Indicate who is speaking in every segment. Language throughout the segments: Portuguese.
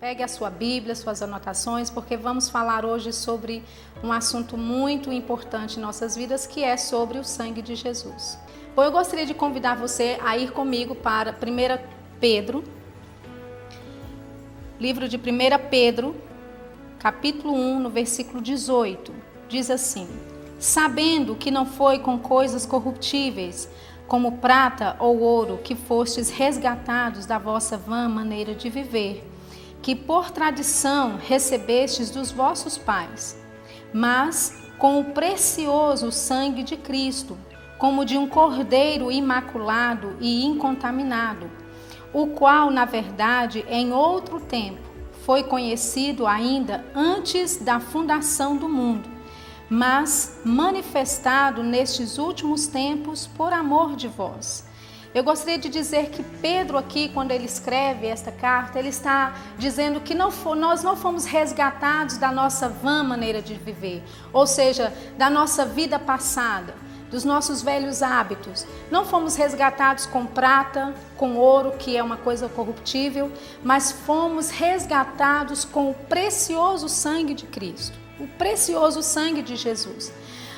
Speaker 1: Pegue a sua Bíblia, suas anotações, porque vamos falar hoje sobre um assunto muito importante em nossas vidas, que é sobre o sangue de Jesus. Bom, eu gostaria de convidar você a ir comigo para 1 Pedro, livro de 1 Pedro, capítulo 1, no versículo 18. Diz assim: Sabendo que não foi com coisas corruptíveis, como prata ou ouro, que fostes resgatados da vossa vã maneira de viver que por tradição recebestes dos vossos pais, mas com o precioso sangue de Cristo, como de um cordeiro imaculado e incontaminado, o qual, na verdade, em outro tempo, foi conhecido ainda antes da fundação do mundo, mas manifestado nestes últimos tempos por amor de vós eu gostaria de dizer que Pedro aqui, quando ele escreve esta carta, ele está dizendo que não for, nós não fomos resgatados da nossa vã maneira de viver, ou seja, da nossa vida passada, dos nossos velhos hábitos. Não fomos resgatados com prata, com ouro, que é uma coisa corruptível, mas fomos resgatados com o precioso sangue de Cristo, o precioso sangue de Jesus.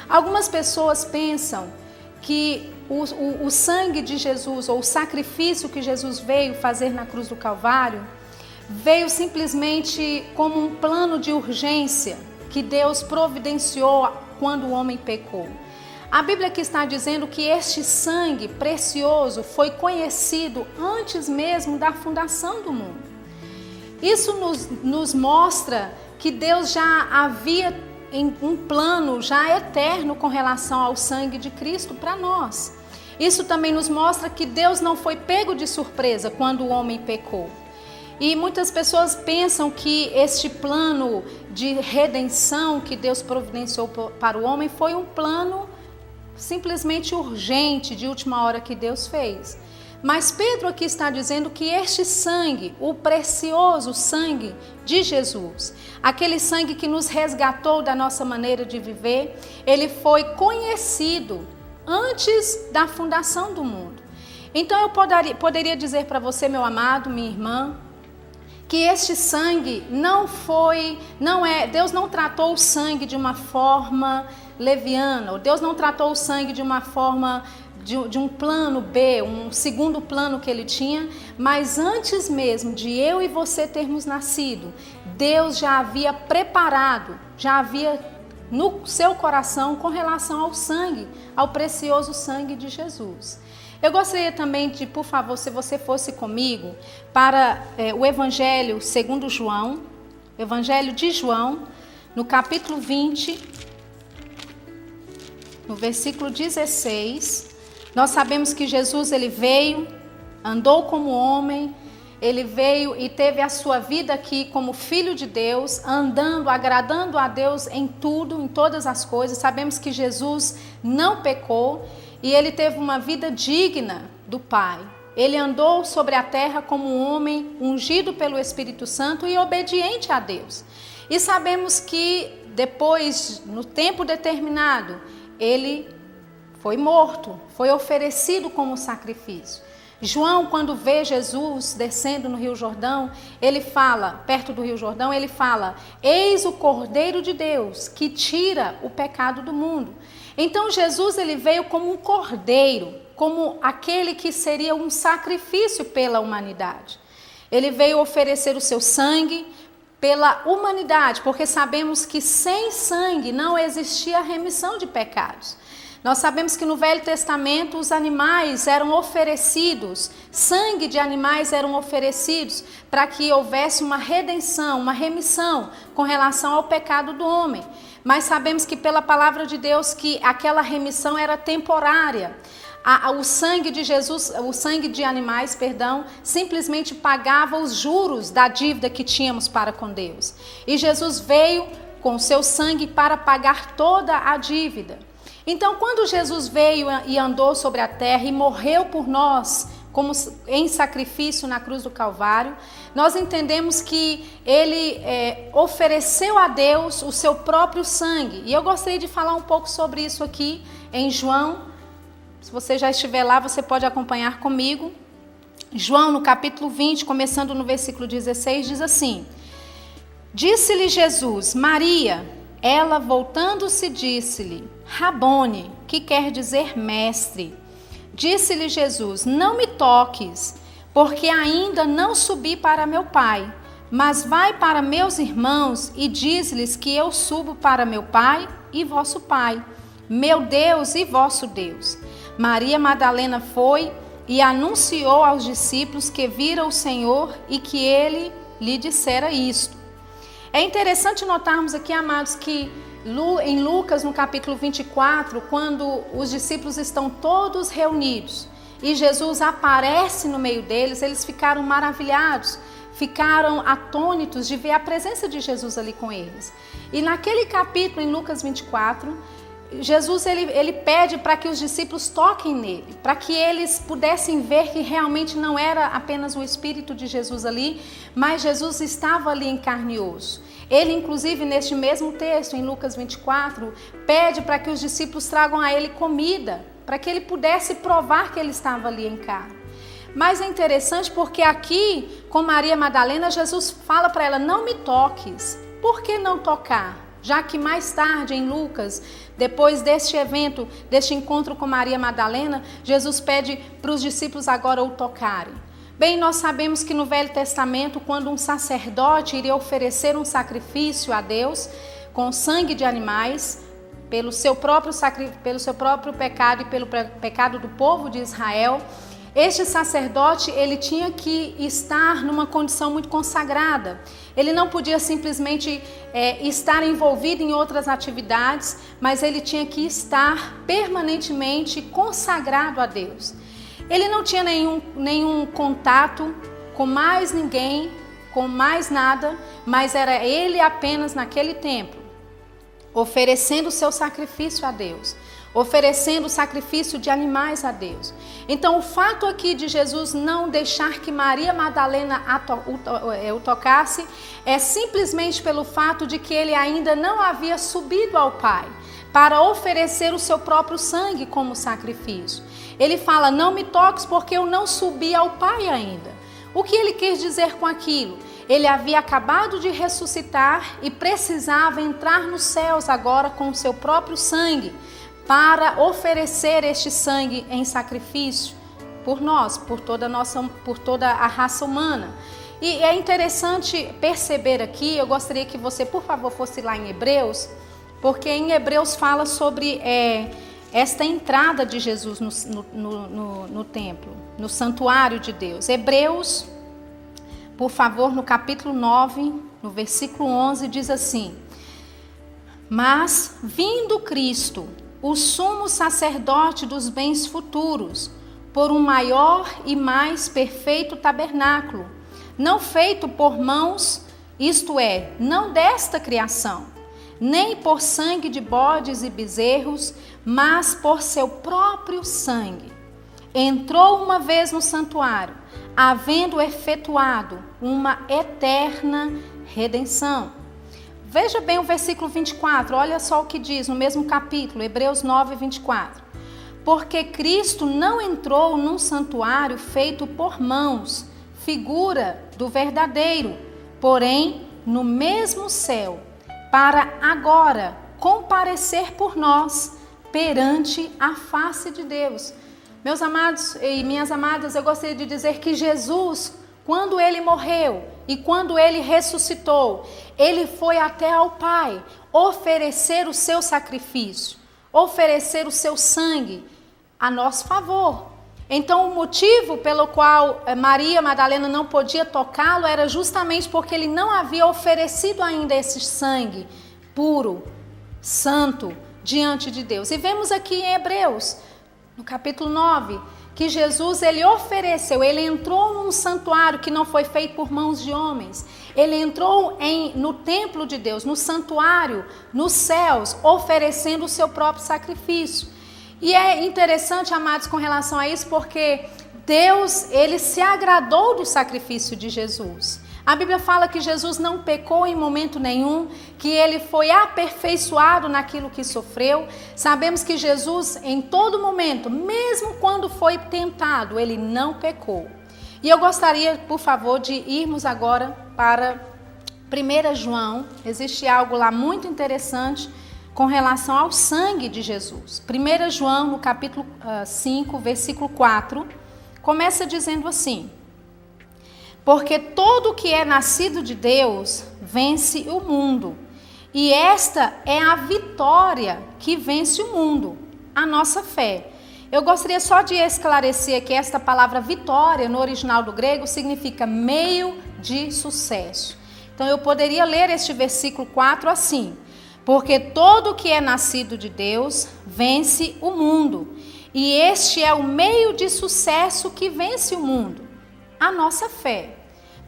Speaker 1: Algumas pessoas pensam que o, o, o sangue de Jesus, ou o sacrifício que Jesus veio fazer na cruz do Calvário, veio simplesmente como um plano de urgência que Deus providenciou quando o homem pecou. A Bíblia aqui está dizendo que este sangue precioso foi conhecido antes mesmo da fundação do mundo. Isso nos, nos mostra que Deus já havia um plano já eterno com relação ao sangue de Cristo para nós. Isso também nos mostra que Deus não foi pego de surpresa quando o homem pecou. E muitas pessoas pensam que este plano de redenção que Deus providenciou para o homem foi um plano simplesmente urgente, de última hora que Deus fez. Mas Pedro aqui está dizendo que este sangue, o precioso sangue de Jesus, aquele sangue que nos resgatou da nossa maneira de viver, ele foi conhecido antes da fundação do mundo. Então eu poderia, dizer para você, meu amado, minha irmã, que este sangue não foi, não é, Deus não tratou o sangue de uma forma leviana, Deus não tratou o sangue de uma forma de, de, um plano B, um segundo plano que ele tinha, mas antes mesmo de eu e você termos nascido, Deus já havia preparado, já havia no seu coração com relação ao sangue, ao precioso sangue de Jesus. Eu gostaria também de, por favor, se você fosse comigo, para é, o Evangelho segundo João, Evangelho de João, no capítulo 20, no versículo 16. Nós sabemos que Jesus ele veio, andou como homem, ele veio e teve a sua vida aqui como filho de Deus, andando, agradando a Deus em tudo, em todas as coisas. Sabemos que Jesus não pecou e ele teve uma vida digna do Pai. Ele andou sobre a terra como um homem ungido pelo Espírito Santo e obediente a Deus. E sabemos que depois, no tempo determinado, ele foi morto, foi oferecido como sacrifício. João, quando vê Jesus descendo no Rio Jordão, ele fala, perto do Rio Jordão, ele fala: Eis o Cordeiro de Deus que tira o pecado do mundo. Então Jesus ele veio como um cordeiro, como aquele que seria um sacrifício pela humanidade. Ele veio oferecer o seu sangue pela humanidade, porque sabemos que sem sangue não existia remissão de pecados. Nós sabemos que no Velho Testamento os animais eram oferecidos, sangue de animais eram oferecidos para que houvesse uma redenção, uma remissão com relação ao pecado do homem. Mas sabemos que pela palavra de Deus que aquela remissão era temporária. o sangue de Jesus, o sangue de animais, perdão, simplesmente pagava os juros da dívida que tínhamos para com Deus. E Jesus veio com seu sangue para pagar toda a dívida. Então, quando Jesus veio e andou sobre a terra e morreu por nós, como em sacrifício na cruz do Calvário, nós entendemos que ele é, ofereceu a Deus o seu próprio sangue. E eu gostaria de falar um pouco sobre isso aqui em João. Se você já estiver lá, você pode acompanhar comigo. João, no capítulo 20, começando no versículo 16, diz assim: Disse-lhe Jesus, Maria, ela voltando-se disse-lhe, Rabone, que quer dizer mestre. Disse-lhe Jesus: Não me toques, porque ainda não subi para meu Pai, mas vai para meus irmãos e diz-lhes que eu subo para meu Pai e vosso Pai, meu Deus e vosso Deus. Maria Madalena foi e anunciou aos discípulos que vira o Senhor e que ele lhe dissera isto. É interessante notarmos aqui, amados, que em Lucas, no capítulo 24, quando os discípulos estão todos reunidos e Jesus aparece no meio deles, eles ficaram maravilhados, ficaram atônitos de ver a presença de Jesus ali com eles. E naquele capítulo, em Lucas 24, Jesus ele, ele pede para que os discípulos toquem nele, para que eles pudessem ver que realmente não era apenas o Espírito de Jesus ali, mas Jesus estava ali em carne e osso. Ele, inclusive, neste mesmo texto, em Lucas 24, pede para que os discípulos tragam a ele comida, para que ele pudesse provar que ele estava ali em carne. Mas é interessante porque aqui, com Maria Madalena, Jesus fala para ela: não me toques. Por que não tocar? Já que mais tarde, em Lucas, depois deste evento, deste encontro com Maria Madalena, Jesus pede para os discípulos agora o tocarem. Bem, nós sabemos que no Velho Testamento, quando um sacerdote iria oferecer um sacrifício a Deus com sangue de animais, pelo seu próprio, pelo seu próprio pecado e pelo pecado do povo de Israel, este sacerdote ele tinha que estar numa condição muito consagrada. Ele não podia simplesmente é, estar envolvido em outras atividades, mas ele tinha que estar permanentemente consagrado a Deus. Ele não tinha nenhum, nenhum contato com mais ninguém, com mais nada, mas era ele apenas naquele templo, oferecendo o seu sacrifício a Deus, oferecendo o sacrifício de animais a Deus. Então, o fato aqui de Jesus não deixar que Maria Madalena é, o tocasse é simplesmente pelo fato de que ele ainda não havia subido ao Pai para oferecer o seu próprio sangue como sacrifício. Ele fala: Não me toques, porque eu não subi ao Pai ainda. O que ele quis dizer com aquilo? Ele havia acabado de ressuscitar e precisava entrar nos céus agora com o seu próprio sangue para oferecer este sangue em sacrifício por nós, por toda a nossa, por toda a raça humana. E é interessante perceber aqui, eu gostaria que você, por favor, fosse lá em Hebreus, porque em Hebreus fala sobre é, esta entrada de Jesus no, no, no, no templo, no santuário de Deus. Hebreus, por favor, no capítulo 9, no versículo 11, diz assim: Mas vindo Cristo, o sumo sacerdote dos bens futuros, por um maior e mais perfeito tabernáculo, não feito por mãos, isto é, não desta criação nem por sangue de bodes e bezerros, mas por seu próprio sangue. Entrou uma vez no santuário, havendo efetuado uma eterna redenção. Veja bem o versículo 24, olha só o que diz no mesmo capítulo, Hebreus 9, 24. Porque Cristo não entrou num santuário feito por mãos, figura do verdadeiro, porém no mesmo céu para agora comparecer por nós perante a face de Deus. Meus amados e minhas amadas, eu gostaria de dizer que Jesus, quando ele morreu e quando ele ressuscitou, ele foi até ao Pai oferecer o seu sacrifício, oferecer o seu sangue a nosso favor. Então, o motivo pelo qual eh, Maria Madalena não podia tocá-lo era justamente porque ele não havia oferecido ainda esse sangue puro, santo, diante de Deus. E vemos aqui em Hebreus, no capítulo 9, que Jesus ele ofereceu, ele entrou num santuário que não foi feito por mãos de homens. Ele entrou em, no templo de Deus, no santuário, nos céus, oferecendo o seu próprio sacrifício. E é interessante, amados, com relação a isso, porque Deus, ele se agradou do sacrifício de Jesus. A Bíblia fala que Jesus não pecou em momento nenhum, que ele foi aperfeiçoado naquilo que sofreu. Sabemos que Jesus, em todo momento, mesmo quando foi tentado, ele não pecou. E eu gostaria, por favor, de irmos agora para 1 João. Existe algo lá muito interessante com relação ao sangue de Jesus. 1 João, no capítulo 5, ah, versículo 4, começa dizendo assim: Porque todo que é nascido de Deus vence o mundo. E esta é a vitória que vence o mundo, a nossa fé. Eu gostaria só de esclarecer que esta palavra vitória, no original do grego, significa meio de sucesso. Então eu poderia ler este versículo 4 assim: Porque todo que é nascido de Deus vence o mundo, e este é o meio de sucesso que vence o mundo, a nossa fé.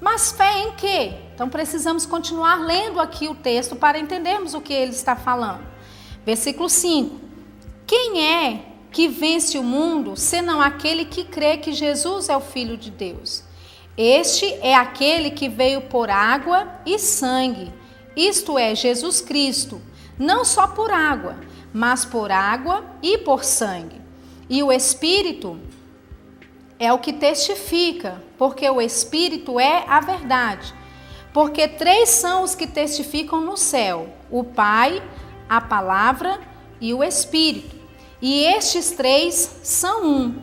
Speaker 1: Mas fé em quê? Então precisamos continuar lendo aqui o texto para entendermos o que ele está falando. Versículo 5: Quem é que vence o mundo, senão aquele que crê que Jesus é o Filho de Deus. Este é aquele que veio por água e sangue, isto é, Jesus Cristo, não só por água, mas por água e por sangue. E o Espírito é o que testifica, porque o Espírito é a verdade. Porque três são os que testificam no céu: o Pai, a Palavra e o Espírito. E estes três são um.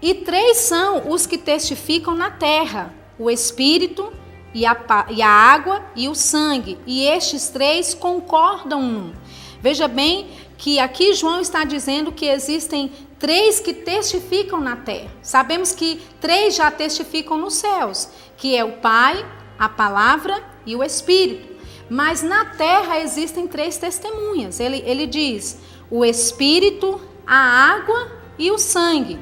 Speaker 1: E três são os que testificam na terra: o Espírito e a, e a água e o sangue. E estes três concordam num. Veja bem que aqui João está dizendo que existem três que testificam na terra. Sabemos que três já testificam nos céus, que é o Pai, a Palavra e o Espírito. Mas na terra existem três testemunhas. Ele, ele diz: o Espírito, a água e o sangue.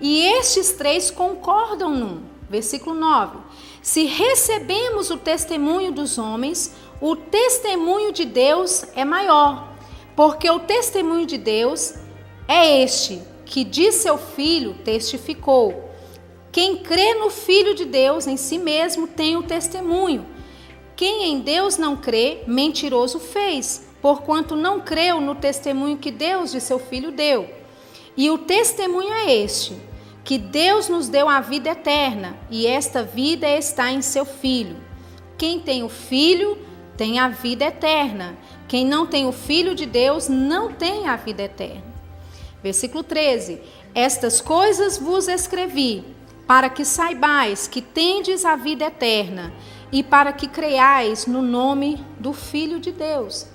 Speaker 1: E estes três concordam num. Versículo 9. Se recebemos o testemunho dos homens, o testemunho de Deus é maior, porque o testemunho de Deus é este, que de seu filho testificou. Quem crê no Filho de Deus em si mesmo tem o testemunho. Quem em Deus não crê, mentiroso fez, porquanto não creu no testemunho que Deus de seu Filho deu. E o testemunho é este: que Deus nos deu a vida eterna, e esta vida está em seu Filho. Quem tem o Filho tem a vida eterna. Quem não tem o Filho de Deus não tem a vida eterna. Versículo 13: Estas coisas vos escrevi, para que saibais que tendes a vida eterna, e para que creiais no nome do Filho de Deus.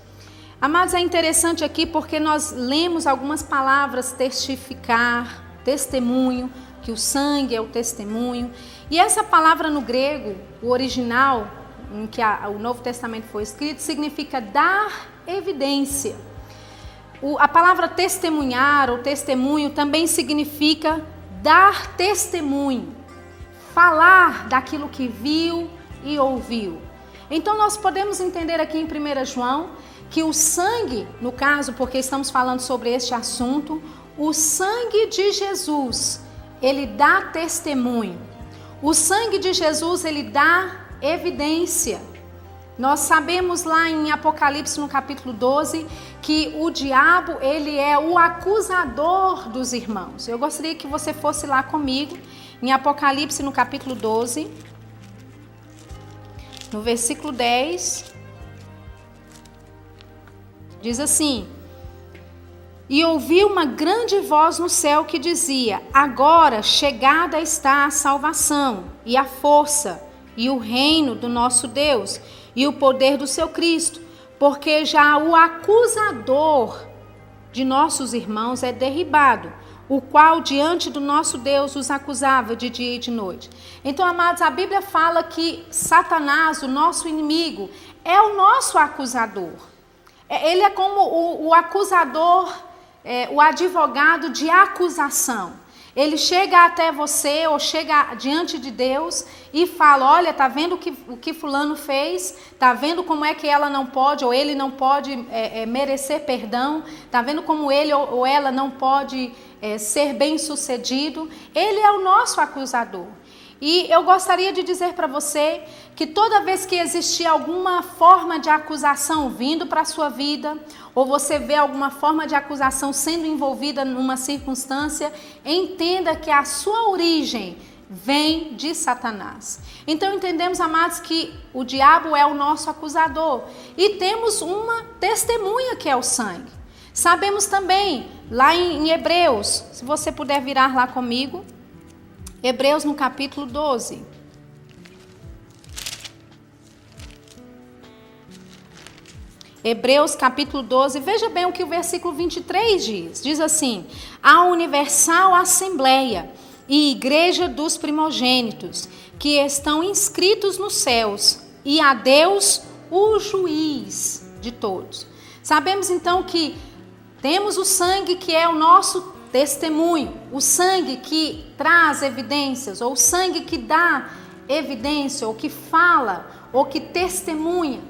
Speaker 1: Amados, é interessante aqui porque nós lemos algumas palavras testificar, testemunho, que o sangue é o testemunho. E essa palavra no grego, o original, em que a, o Novo Testamento foi escrito, significa dar evidência. O, a palavra testemunhar ou testemunho também significa dar testemunho, falar daquilo que viu e ouviu. Então nós podemos entender aqui em 1 João que o sangue, no caso, porque estamos falando sobre este assunto, o sangue de Jesus, ele dá testemunho. O sangue de Jesus, ele dá evidência. Nós sabemos lá em Apocalipse no capítulo 12 que o diabo, ele é o acusador dos irmãos. Eu gostaria que você fosse lá comigo em Apocalipse no capítulo 12, no versículo 10. Diz assim: E ouvi uma grande voz no céu que dizia: Agora chegada está a salvação, e a força, e o reino do nosso Deus, e o poder do seu Cristo, porque já o acusador de nossos irmãos é derribado, o qual diante do nosso Deus os acusava de dia e de noite. Então, amados, a Bíblia fala que Satanás, o nosso inimigo, é o nosso acusador. É, ele é como o, o acusador, é, o advogado de acusação. Ele chega até você ou chega diante de Deus e fala: Olha, tá vendo que, o que Fulano fez? Tá vendo como é que ela não pode ou ele não pode é, é, merecer perdão? Tá vendo como ele ou, ou ela não pode é, ser bem sucedido? Ele é o nosso acusador. E eu gostaria de dizer para você que toda vez que existir alguma forma de acusação vindo para a sua vida, ou você vê alguma forma de acusação sendo envolvida numa circunstância, entenda que a sua origem vem de Satanás. Então entendemos, amados, que o diabo é o nosso acusador e temos uma testemunha que é o sangue. Sabemos também, lá em, Hebreus, se você puder virar lá comigo, Hebreus no capítulo 12. Hebreus capítulo 12, veja bem o que o versículo 23 diz. Diz assim: A universal assembleia e igreja dos primogênitos, que estão inscritos nos céus, e a Deus, o juiz de todos. Sabemos então que temos o sangue que é o nosso testemunho, o sangue que traz evidências, ou o sangue que dá evidência, ou que fala, ou que testemunha.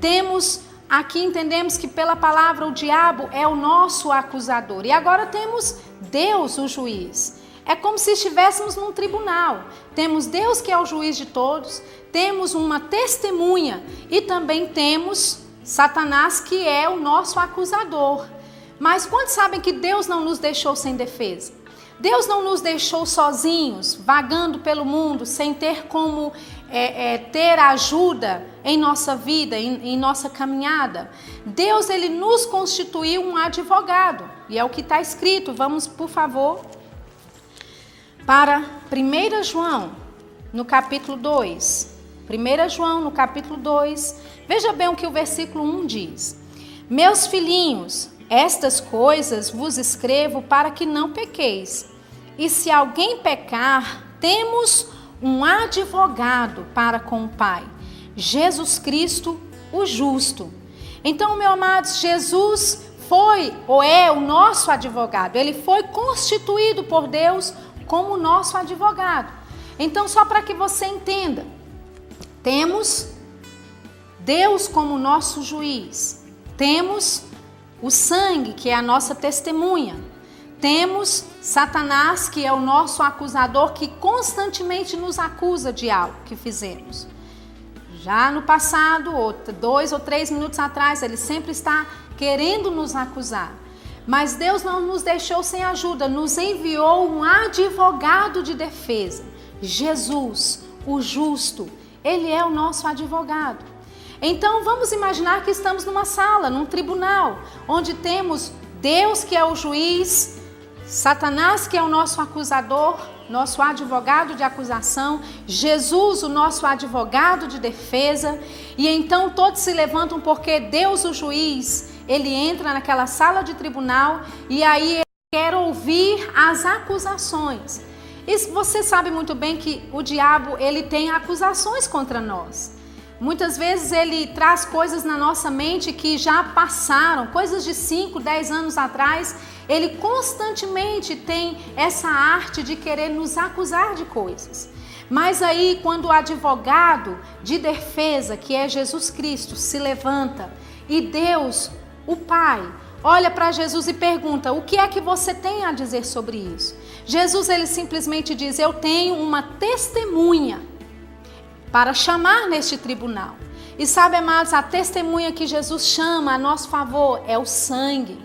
Speaker 1: Temos aqui entendemos que pela palavra o diabo é o nosso acusador. E agora temos Deus, o juiz. É como se estivéssemos num tribunal. Temos Deus que é o juiz de todos, temos uma testemunha e também temos Satanás que é o nosso acusador. Mas quantos sabem que Deus não nos deixou sem defesa? Deus não nos deixou sozinhos, vagando pelo mundo, sem ter como é, é, ter ajuda em nossa vida, em, em nossa caminhada. Deus ele nos constituiu um advogado e é o que está escrito. Vamos, por favor, para 1 João, no capítulo 2. 1 João, no capítulo 2. Veja bem o que o versículo 1 diz: Meus filhinhos, estas coisas vos escrevo para que não pequeis. E se alguém pecar, temos um advogado para com o Pai, Jesus Cristo, o justo. Então, meu amado, Jesus foi ou é o nosso advogado. Ele foi constituído por Deus como nosso advogado. Então, só para que você entenda, temos Deus como nosso juiz, temos o sangue, que é a nossa testemunha, temos Satanás, que é o nosso acusador, que constantemente nos acusa de algo que fizemos. Já no passado, ou dois ou três minutos atrás, ele sempre está querendo nos acusar. Mas Deus não nos deixou sem ajuda, nos enviou um advogado de defesa. Jesus, o justo, ele é o nosso advogado. Então vamos imaginar que estamos numa sala, num tribunal, onde temos Deus que é o juiz, Satanás que é o nosso acusador, nosso advogado de acusação, Jesus, o nosso advogado de defesa, e então todos se levantam porque Deus, o juiz, ele entra naquela sala de tribunal e aí ele quer ouvir as acusações. E você sabe muito bem que o diabo ele tem acusações contra nós. Muitas vezes ele traz coisas na nossa mente que já passaram, coisas de 5, 10 anos atrás. Ele constantemente tem essa arte de querer nos acusar de coisas. Mas aí, quando o advogado de defesa, que é Jesus Cristo, se levanta e Deus o pai olha para Jesus e pergunta: "O que é que você tem a dizer sobre isso?" Jesus ele simplesmente diz: "Eu tenho uma testemunha para chamar neste tribunal." E sabe, amados, a testemunha que Jesus chama a nosso favor é o sangue.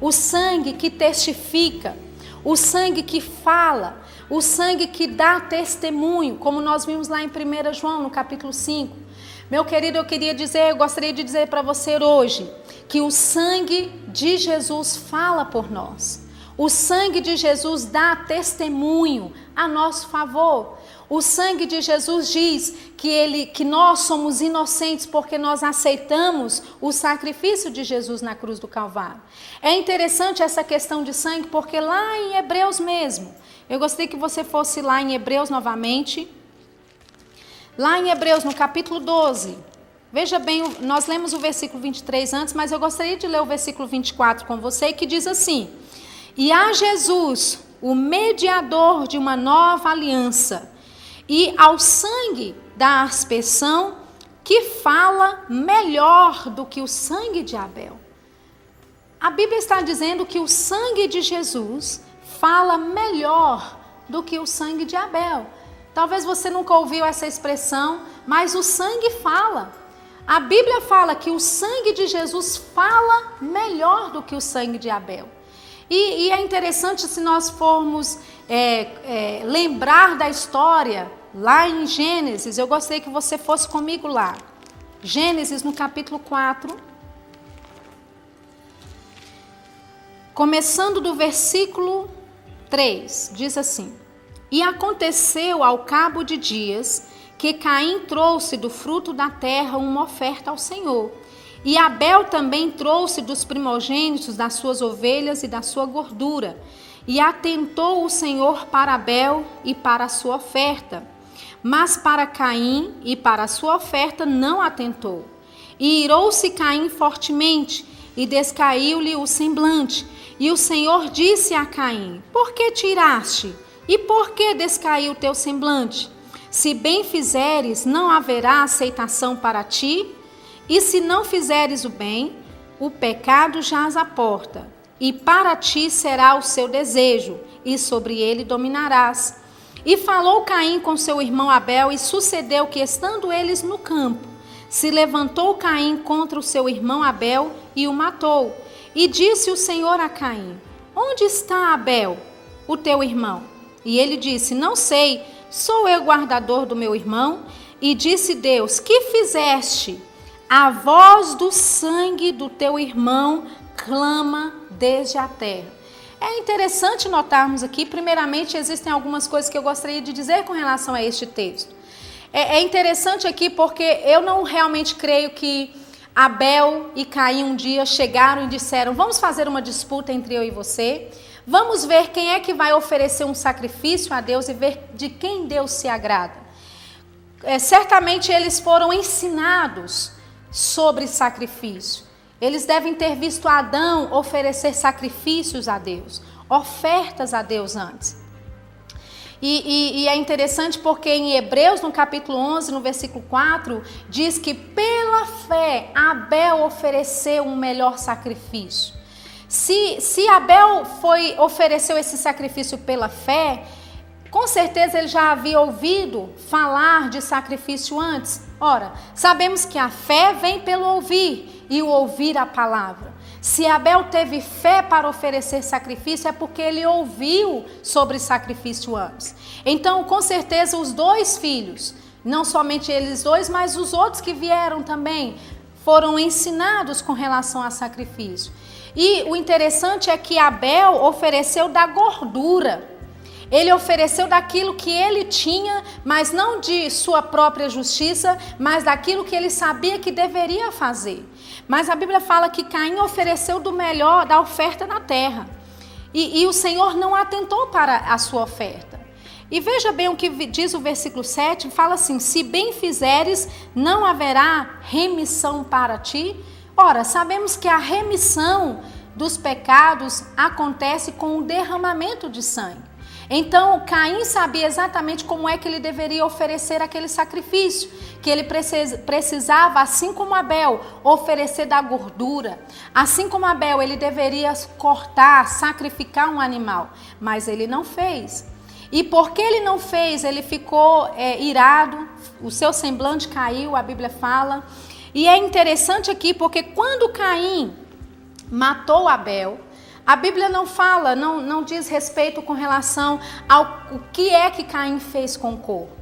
Speaker 1: O sangue que testifica, o sangue que fala, o sangue que dá testemunho, como nós vimos lá em 1 João, no capítulo 5. Meu querido, eu queria dizer, eu gostaria de dizer para você hoje, que o sangue de Jesus fala por nós. O sangue de Jesus dá testemunho a nosso favor. O sangue de Jesus diz que ele que nós somos inocentes porque nós aceitamos o sacrifício de Jesus na cruz do Calvário. É interessante essa questão de sangue porque lá em Hebreus mesmo, eu gostaria que você fosse lá em Hebreus novamente, Lá em Hebreus, no capítulo 12, veja bem, nós lemos o versículo 23 antes, mas eu gostaria de ler o versículo 24 com você, que diz assim: E a Jesus, o mediador de uma nova aliança, e ao sangue da aspersão, que fala melhor do que o sangue de Abel. A Bíblia está dizendo que o sangue de Jesus fala melhor do que o sangue de Abel. Talvez você nunca ouviu essa expressão, mas o sangue fala. A Bíblia fala que o sangue de Jesus fala melhor do que o sangue de Abel. E, e é interessante se nós formos é, é, lembrar da história lá em Gênesis. Eu gostaria que você fosse comigo lá. Gênesis no capítulo 4. Começando do versículo 3, diz assim: E aconteceu ao cabo de dias que Caim trouxe do fruto da terra uma oferta ao Senhor. E Abel também trouxe dos primogênitos das suas ovelhas e da sua gordura. E atentou o Senhor para Abel e para a sua oferta. Mas para Caim e para a sua oferta não atentou. E irou-se Caim fortemente, e descaiu-lhe o semblante. E o Senhor disse a Caim: Por que tiraste? E por que descaiu teu semblante? Se bem fizeres, não haverá aceitação para ti, e se não fizeres o bem, o pecado jaz à porta, e para ti será o seu desejo, e sobre ele dominarás. E falou Caim com seu irmão Abel, e sucedeu que, estando eles no campo, se levantou Caim contra o seu irmão Abel e o matou. E disse o Senhor a Caim: Onde está Abel, o teu irmão? E ele disse: Não sei, sou eu guardador do meu irmão? E disse Deus: Que fizeste? A voz do sangue do teu irmão clama desde a terra. É interessante notarmos aqui, primeiramente, existem algumas coisas que eu gostaria de dizer com relação a este texto. É, é interessante aqui porque eu não realmente creio que Abel e Caim um dia chegaram e disseram: Vamos fazer uma disputa entre eu e você. Vamos ver quem é que vai oferecer um sacrifício a Deus e ver de quem Deus se agrada. É, certamente eles foram ensinados sobre sacrifício. Eles devem ter visto Adão oferecer sacrifícios a Deus, ofertas a Deus antes. E, e, e, é interessante porque em Hebreus, no capítulo 11, no versículo 4, diz que pela fé Abel ofereceu um melhor sacrifício. Se, se Abel foi ofereceu esse sacrifício pela fé, com certeza ele já havia ouvido falar de sacrifício antes. Ora, sabemos que a fé vem pelo ouvir e o ouvir a palavra. Se Abel teve fé para oferecer sacrifício, é porque ele ouviu sobre sacrifício antes. Então, com certeza, os dois filhos, não somente eles dois, mas os outros que vieram também, foram ensinados com relação a sacrifício. E o interessante é que Abel ofereceu da gordura. Ele ofereceu daquilo que ele tinha, mas não de sua própria justiça, mas daquilo que ele sabia que deveria fazer. Mas a Bíblia fala que Caim ofereceu do melhor da oferta na terra. E, e o Senhor não atentou para a sua oferta. E veja bem o que diz o versículo 7: fala assim: Se bem fizeres, não haverá remissão para ti. Ora, sabemos que a remissão dos pecados acontece com o derramamento de sangue. Então, Caim sabia exatamente como é que ele deveria oferecer aquele sacrifício, que ele precisava, assim como Abel, oferecer da gordura. Assim como Abel, ele deveria cortar, sacrificar um animal, mas ele não fez. E porque ele não fez, ele ficou é, irado, o seu semblante caiu, a Bíblia fala. E é interessante aqui porque quando Caim matou Abel, a Bíblia não fala, não, não diz respeito com relação ao o que é que Caim fez com o corpo.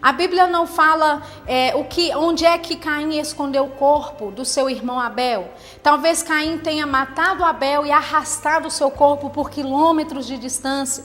Speaker 1: A Bíblia não fala é, o que, onde é que Caim escondeu o corpo do seu irmão Abel. Talvez Caim tenha matado Abel e arrastado o seu corpo por quilômetros de distância.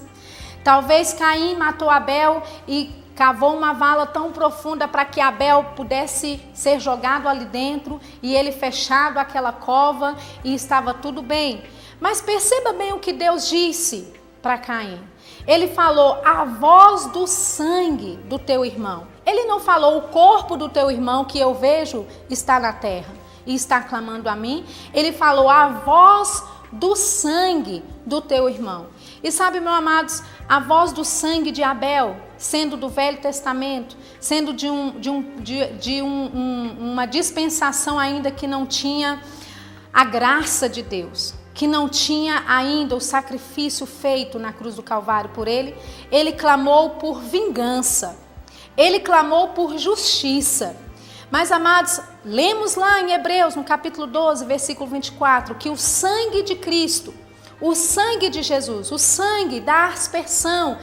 Speaker 1: Talvez Caim matou Abel e cavou uma vala tão profunda para que Abel pudesse ser jogado ali dentro e ele fechado aquela cova e estava tudo bem. Mas perceba bem o que Deus disse para Caim. Ele falou a voz do sangue do teu irmão. Ele não falou o corpo do teu irmão que eu vejo está na terra e está clamando a mim. Ele falou a voz do sangue do teu irmão. E sabe, meus amados, a voz do sangue de Abel, sendo do Velho Testamento, sendo de, um, de, um, de, de um, um, uma dispensação ainda que não tinha a graça de Deus que não tinha ainda o sacrifício feito na cruz do Calvário por ele, ele clamou por vingança, ele clamou por justiça. Mas, amados, lemos lá em Hebreus, no capítulo 12, versículo 24, que o sangue de Cristo, O sangue de Jesus, o sangue da aspersão,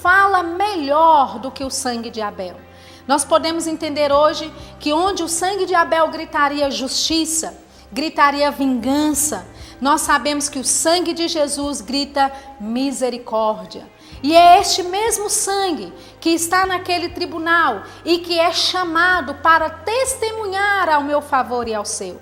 Speaker 1: fala melhor do que o sangue de Abel. Nós podemos entender hoje que onde o sangue de Abel gritaria justiça, gritaria vingança, nós sabemos que o sangue de Jesus grita misericórdia. E é este mesmo sangue que está naquele tribunal e que é chamado para testemunhar ao meu favor e ao seu.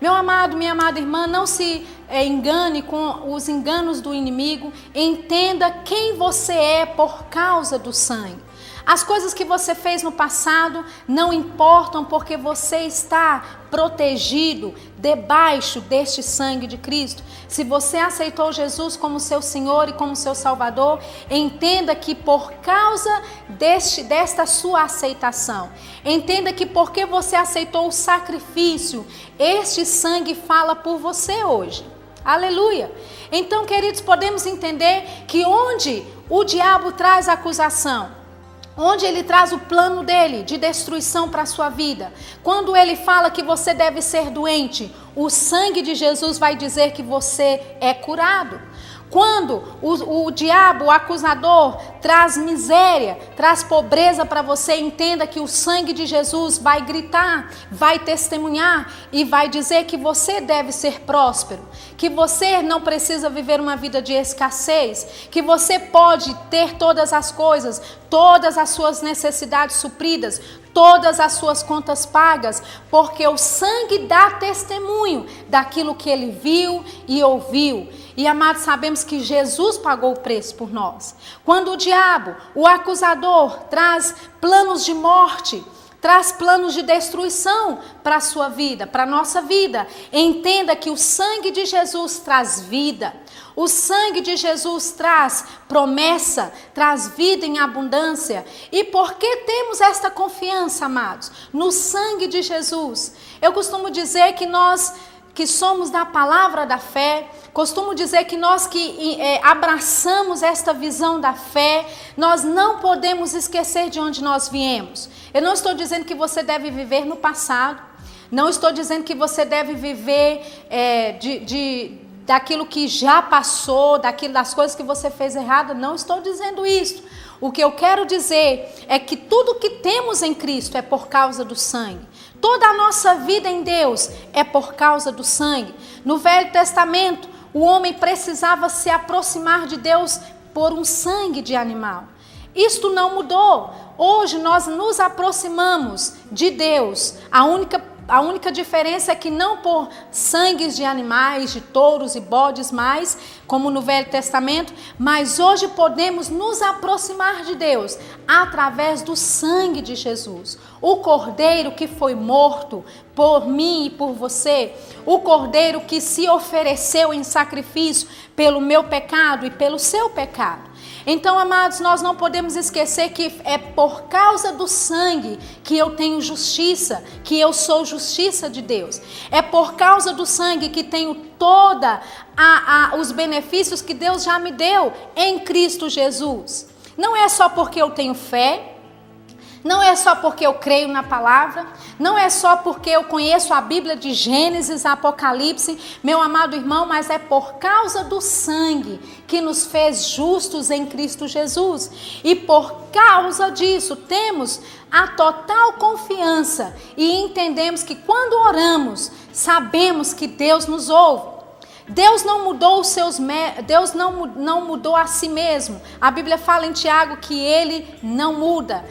Speaker 1: Meu amado, minha amada irmã, não se é, engane com os enganos do inimigo. Entenda quem você é por causa do sangue. As coisas que você fez no passado não importam porque você está protegido debaixo deste sangue de Cristo. Se você aceitou Jesus como seu Senhor e como seu Salvador, entenda que por causa deste, desta sua aceitação, entenda que porque você aceitou o sacrifício, este sangue fala por você hoje. Aleluia. Então, queridos, podemos entender que onde o diabo traz acusação, onde ele traz o plano dele de destruição para a sua vida. Quando ele fala que você deve ser doente, o sangue de Jesus vai dizer que você é curado. Quando o, o diabo, o acusador, traz miséria, traz pobreza para você, entenda que o sangue de Jesus vai gritar, vai testemunhar e vai dizer que você deve ser próspero, que você não precisa viver uma vida de escassez, que você pode ter todas as coisas, todas as suas necessidades supridas, todas as suas contas pagas, porque o sangue dá testemunho daquilo que ele viu e ouviu. E amados, sabemos que Jesus pagou o preço por nós. Quando o diabo, o acusador, traz planos de morte, traz planos de destruição para a sua vida, para a nossa vida, entenda que o sangue de Jesus traz vida. O sangue de Jesus traz promessa, traz vida em abundância. E por que temos esta confiança, amados? No sangue de Jesus. Eu costumo dizer que nós que somos da palavra da fé, Costumo dizer que nós que é, abraçamos esta visão da fé, nós não podemos esquecer de onde nós viemos. Eu não estou dizendo que você deve viver no passado, não estou dizendo que você deve viver é, de, de, daquilo que já passou, daquilo das coisas que você fez errado. Não estou dizendo isso. O que eu quero dizer é que tudo que temos em Cristo é por causa do sangue. Toda a nossa vida em Deus é por causa do sangue. No Velho Testamento, o homem precisava se aproximar de Deus por um sangue de animal. Isto não mudou. Hoje nós nos aproximamos de Deus. A única a única diferença é que não por sangues de animais, de touros e bodes mais, como no Velho Testamento, mas hoje podemos nos aproximar de Deus através do sangue de Jesus. O cordeiro que foi morto por mim e por você, o cordeiro que se ofereceu em sacrifício pelo meu pecado e pelo seu pecado. Então, amados, nós não podemos esquecer que é por causa do sangue que eu tenho justiça, que eu sou justiça de Deus. É por causa do sangue que tenho toda a, a, os benefícios que Deus já me deu em Cristo Jesus. Não é só porque eu tenho fé, não é só porque eu creio na palavra, não é só porque eu conheço a Bíblia de Gênesis, Apocalipse, meu amado irmão, mas é por causa do sangue que nos fez justos em Cristo Jesus. E por causa disso, temos a total confiança e entendemos que quando oramos, sabemos que Deus nos ouve. Deus não mudou os seus Deus não, não mudou a si mesmo. A Bíblia fala em Tiago que ele não muda.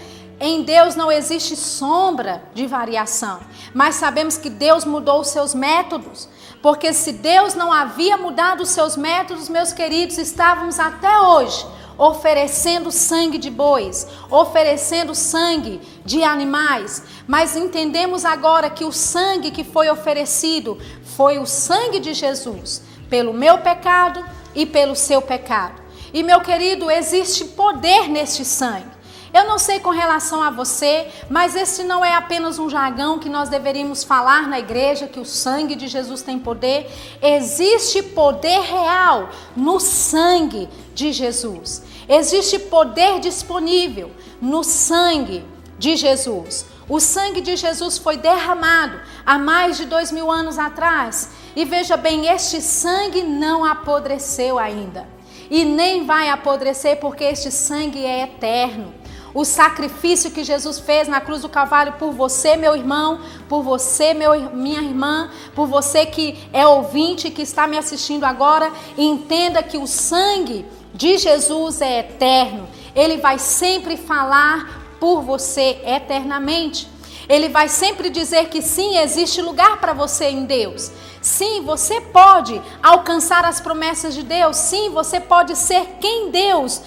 Speaker 1: Em Deus não existe sombra de variação, mas sabemos que Deus mudou os seus métodos, porque se Deus não havia mudado os seus métodos, meus queridos, estávamos até hoje oferecendo sangue de bois, oferecendo sangue de animais, mas entendemos agora que o sangue que foi oferecido foi o sangue de Jesus, pelo meu pecado e pelo seu pecado. E meu querido, existe poder neste sangue. Eu não sei com relação a você, mas esse não é apenas um jargão que nós deveríamos falar na igreja, que o sangue de Jesus tem poder. Existe poder real no sangue de Jesus. Existe poder disponível no sangue de Jesus. O sangue de Jesus foi derramado há mais de dois mil anos atrás E veja bem, este sangue não apodreceu ainda. E nem vai apodrecer, porque este sangue é eterno. O sacrifício que Jesus fez na cruz do Calvário por você, meu irmão, por você, meu, minha irmã, por você que é ouvinte, que está me assistindo agora, entenda que o sangue de Jesus é eterno. Ele vai sempre falar por você eternamente. Ele vai sempre dizer que sim, existe lugar para você em Deus. Sim, você pode alcançar as promessas de Deus. Sim, você pode ser quem Deus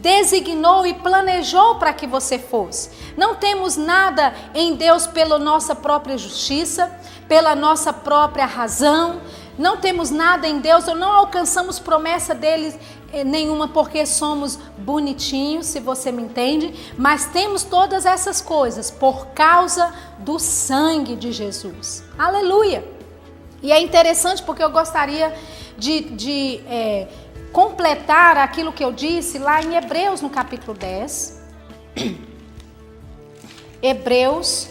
Speaker 1: designou e planejou para que você fosse. Não temos nada em Deus pela nossa própria justiça, pela nossa própria razão. Não temos nada em Deus, ou não alcançamos promessa dele eh, nenhuma porque somos bonitinhos, se você me entende, mas temos todas essas coisas por causa do sangue de Jesus. Aleluia! E é interessante porque eu gostaria de, de é, completar aquilo que eu disse lá em Hebreus, no capítulo 10. Hebreus,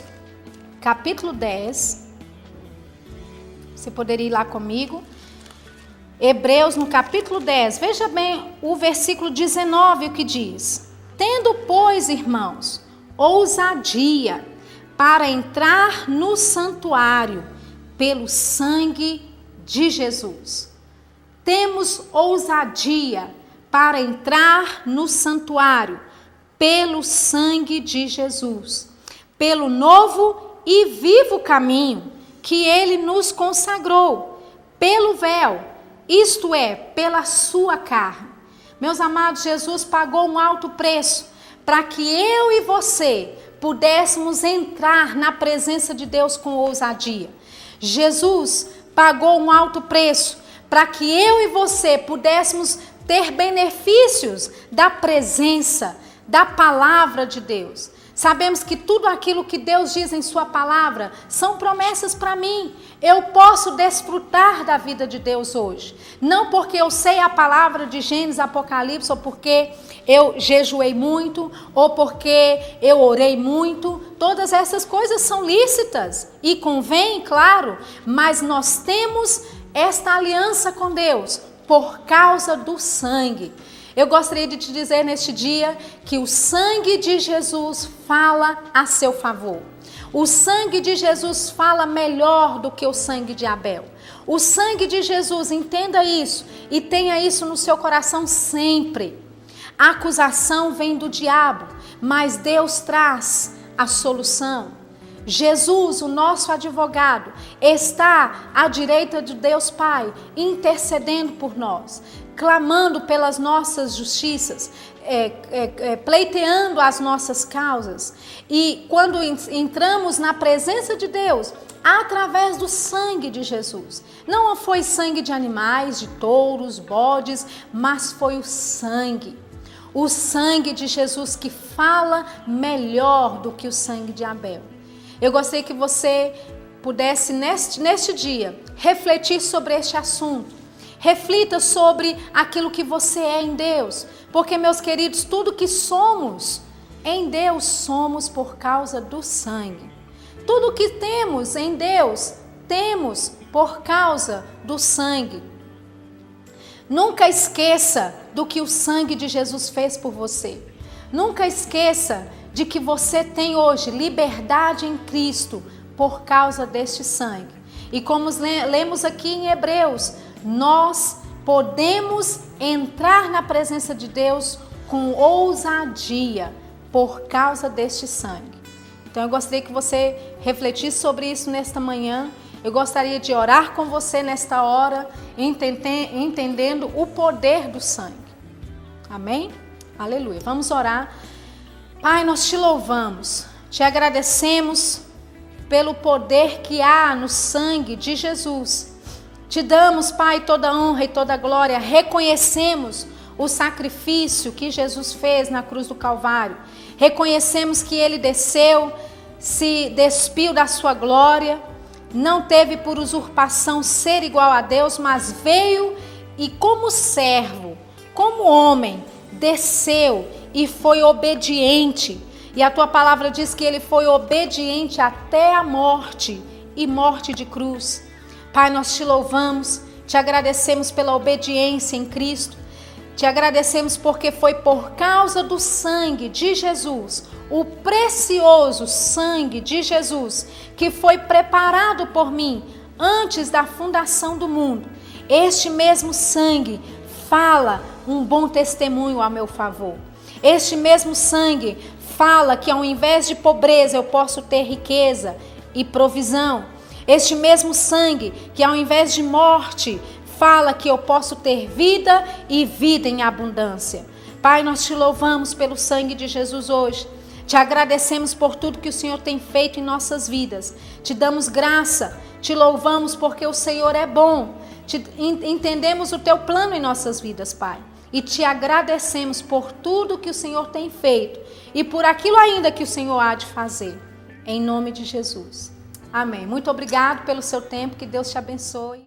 Speaker 1: capítulo 10. Você poderia ir lá comigo? Hebreus, no capítulo 10. Veja bem o versículo 19, o que diz: Tendo, pois, irmãos, ousadia para entrar no santuário pelo sangue de Jesus temos ousadia para entrar no santuário pelo sangue de Jesus, pelo novo e vivo caminho que ele nos consagrou, pelo véu, isto é, pela sua carne. Meus amados, Jesus pagou um alto preço para que eu e você pudéssemos entrar na presença de Deus com ousadia. Jesus pagou um alto preço para que eu e você pudéssemos ter benefícios da presença, da palavra de Deus. Sabemos que tudo aquilo que Deus diz em Sua palavra são promessas para mim. Eu posso desfrutar da vida de Deus hoje. Não porque eu sei a palavra de Gênesis, Apocalipse, ou porque eu jejuei muito, ou porque eu orei muito. Todas essas coisas são lícitas e convém, claro, mas nós temos esta aliança com Deus por causa do sangue. Eu gostaria de te dizer neste dia que o sangue de Jesus fala a seu favor. O sangue de Jesus fala melhor do que o sangue de Abel. O sangue de Jesus, entenda isso e tenha isso no seu coração sempre. A acusação vem do diabo, mas Deus traz a solução. Jesus, o nosso advogado, está à direita de Deus Pai, intercedendo por nós, clamando pelas nossas justiças, é, é, é, pleiteando as nossas causas. E quando entramos na presença de Deus, através do sangue de Jesus. Não foi sangue de animais, de touros, bodes, mas foi o sangue. O sangue de Jesus que fala melhor do que o sangue de Abel. Eu gostaria que você pudesse, neste, neste dia, refletir sobre este assunto. Reflita sobre aquilo que você é em Deus. Porque, meus queridos, tudo que somos em Deus somos por causa do sangue. Tudo que temos em Deus temos por causa do sangue. Nunca esqueça do que o sangue de Jesus fez por você. Nunca esqueça de que você tem hoje liberdade em Cristo por causa deste sangue. E como lemos aqui em Hebreus, nós podemos entrar na presença de Deus com ousadia por causa deste sangue. Então eu gostaria que você refletisse sobre isso nesta manhã. Eu gostaria de orar com você nesta hora, entendendo o poder do sangue. Amém? Aleluia. Vamos orar. Pai, nós te louvamos, te agradecemos pelo poder que há no sangue de Jesus. Te damos, Pai, toda honra e toda glória. Reconhecemos o sacrifício que Jesus fez na cruz do Calvário. Reconhecemos que ele desceu, se despiu da sua glória, não teve por usurpação ser igual a Deus, mas veio e, como servo, como homem, desceu e foi obediente. E a tua palavra diz que ele foi obediente até a morte e morte de cruz. Pai, nós te louvamos, te agradecemos pela obediência em Cristo. Te agradecemos porque foi por causa do sangue de Jesus, o precioso sangue de Jesus, que foi preparado por mim antes da fundação do mundo. Este mesmo sangue fala um bom testemunho a meu favor. Este mesmo sangue fala que ao invés de pobreza eu posso ter riqueza e provisão. Este mesmo sangue que ao invés de morte fala que eu posso ter vida e vida em abundância. Pai, nós te louvamos pelo sangue de Jesus hoje. Te agradecemos por tudo que o Senhor tem feito em nossas vidas. Te damos graça, te louvamos porque o Senhor é bom. Te, entendemos o teu plano em nossas vidas, Pai. E te agradecemos por tudo que o Senhor tem feito e por aquilo ainda que o Senhor há de fazer. Em nome de Jesus. Amém. Muito obrigado pelo seu tempo. Que Deus te abençoe.